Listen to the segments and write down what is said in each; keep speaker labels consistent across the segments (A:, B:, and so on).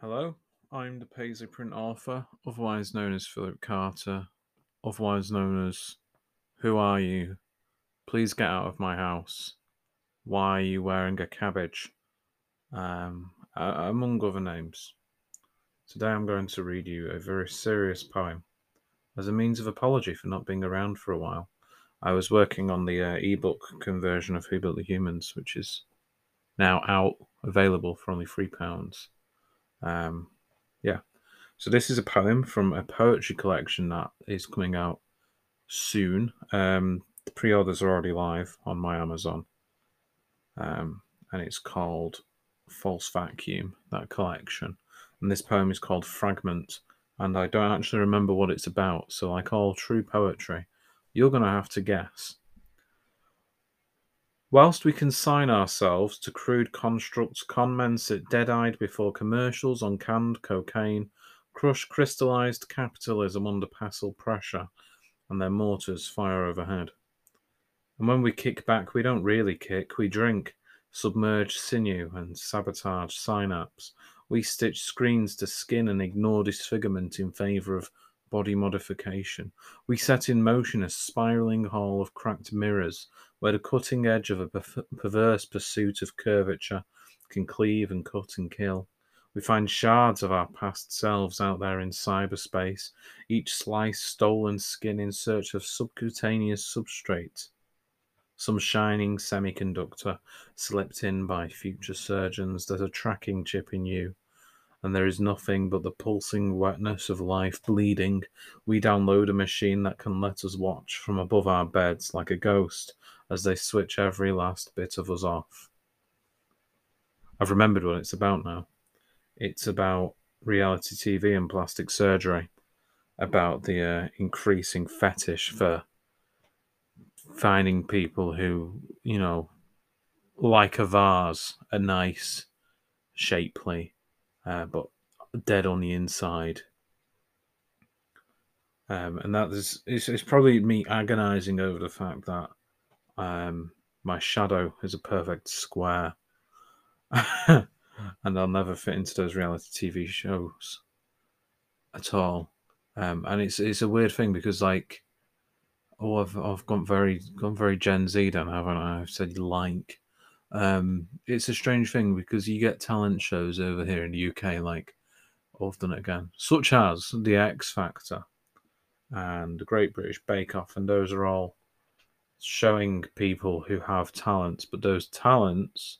A: Hello, I'm the Paisley Print author, otherwise known as Philip Carter, otherwise known as Who Are You? Please get out of my house. Why are you wearing a cabbage? Um, among other names. Today I'm going to read you a very serious poem as a means of apology for not being around for a while. I was working on the uh, ebook conversion of Who Built the Humans, which is now out, available for only £3. Um, yeah. So this is a poem from a poetry collection that is coming out soon. Um, the pre-orders are already live on my Amazon, um, and it's called False Vacuum. That collection, and this poem is called Fragment. And I don't actually remember what it's about. So, like all true poetry, you're going to have to guess. Whilst we consign ourselves to crude constructs, con men sit dead-eyed before commercials on canned cocaine, crush crystallized capitalism under pestle pressure, and their mortars fire overhead. And when we kick back, we don't really kick, we drink, submerge sinew and sabotage synapse. We stitch screens to skin and ignore disfigurement in favour of body modification. We set in motion a spiraling hall of cracked mirrors where the cutting edge of a perverse pursuit of curvature can cleave and cut and kill. We find shards of our past selves out there in cyberspace, each slice stolen skin in search of subcutaneous substrate. Some shining semiconductor slipped in by future surgeons. There's a tracking chip in you and there is nothing but the pulsing wetness of life bleeding, we download a machine that can let us watch from above our beds like a ghost as they switch every last bit of us off. I've remembered what it's about now. It's about reality TV and plastic surgery, about the uh, increasing fetish for finding people who, you know, like a vase, a nice, shapely, uh, but dead on the inside. Um, and that is it's, it's probably me agonizing over the fact that um, my shadow is a perfect square, and I'll never fit into those reality TV shows at all. Um, and it's it's a weird thing because like, oh, I've I've gone very gone very Gen Z, then haven't I? I've said like, um, it's a strange thing because you get talent shows over here in the UK, like it again, such as The X Factor and the Great British Bake Off, and those are all showing people who have talents, but those talents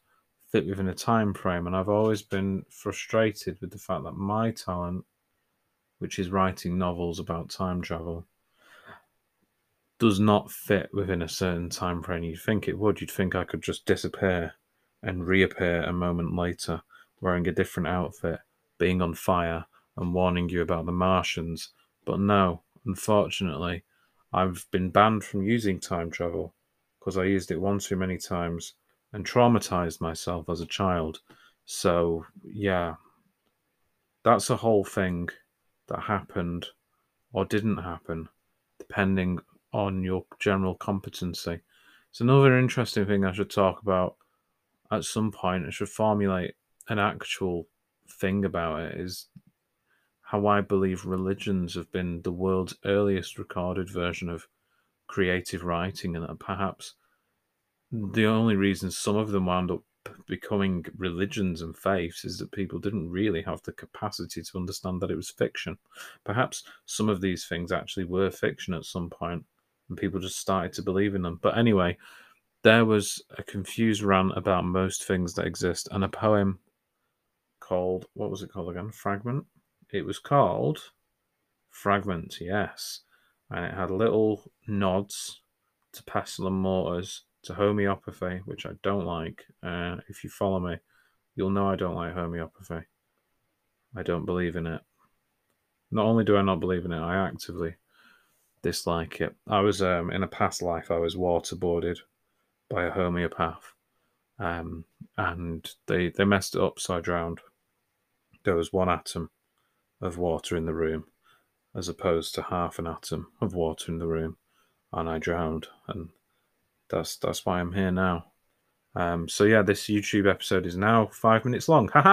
A: fit within a time frame. And I've always been frustrated with the fact that my talent, which is writing novels about time travel, does not fit within a certain time frame. You'd think it would. You'd think I could just disappear and reappear a moment later wearing a different outfit, being on fire, and warning you about the Martians. But no, unfortunately, I've been banned from using time travel because I used it one too many times and traumatized myself as a child. So, yeah, that's a whole thing that happened or didn't happen, depending on your general competency. It's another interesting thing I should talk about at some point. I should formulate an actual thing about it is how I believe religions have been the world's earliest recorded version of creative writing, and that perhaps the only reason some of them wound up becoming religions and faiths is that people didn't really have the capacity to understand that it was fiction. Perhaps some of these things actually were fiction at some point, and people just started to believe in them. But anyway, there was a confused rant about most things that exist, and a poem called what was it called again? Fragment. It was called Fragment, yes, and it had little nods to pestle and mortars, to homeopathy, which I don't like. Uh, if you follow me, you'll know I don't like homeopathy. I don't believe in it. Not only do I not believe in it, I actively dislike it. I was um, in a past life. I was waterboarded by a homeopath, um, and they they messed it up, so I drowned. There was one atom of water in the room, as opposed to half an atom of water in the room, and I drowned. And that's that's why I'm here now. Um, so yeah, this YouTube episode is now five minutes long. Haha.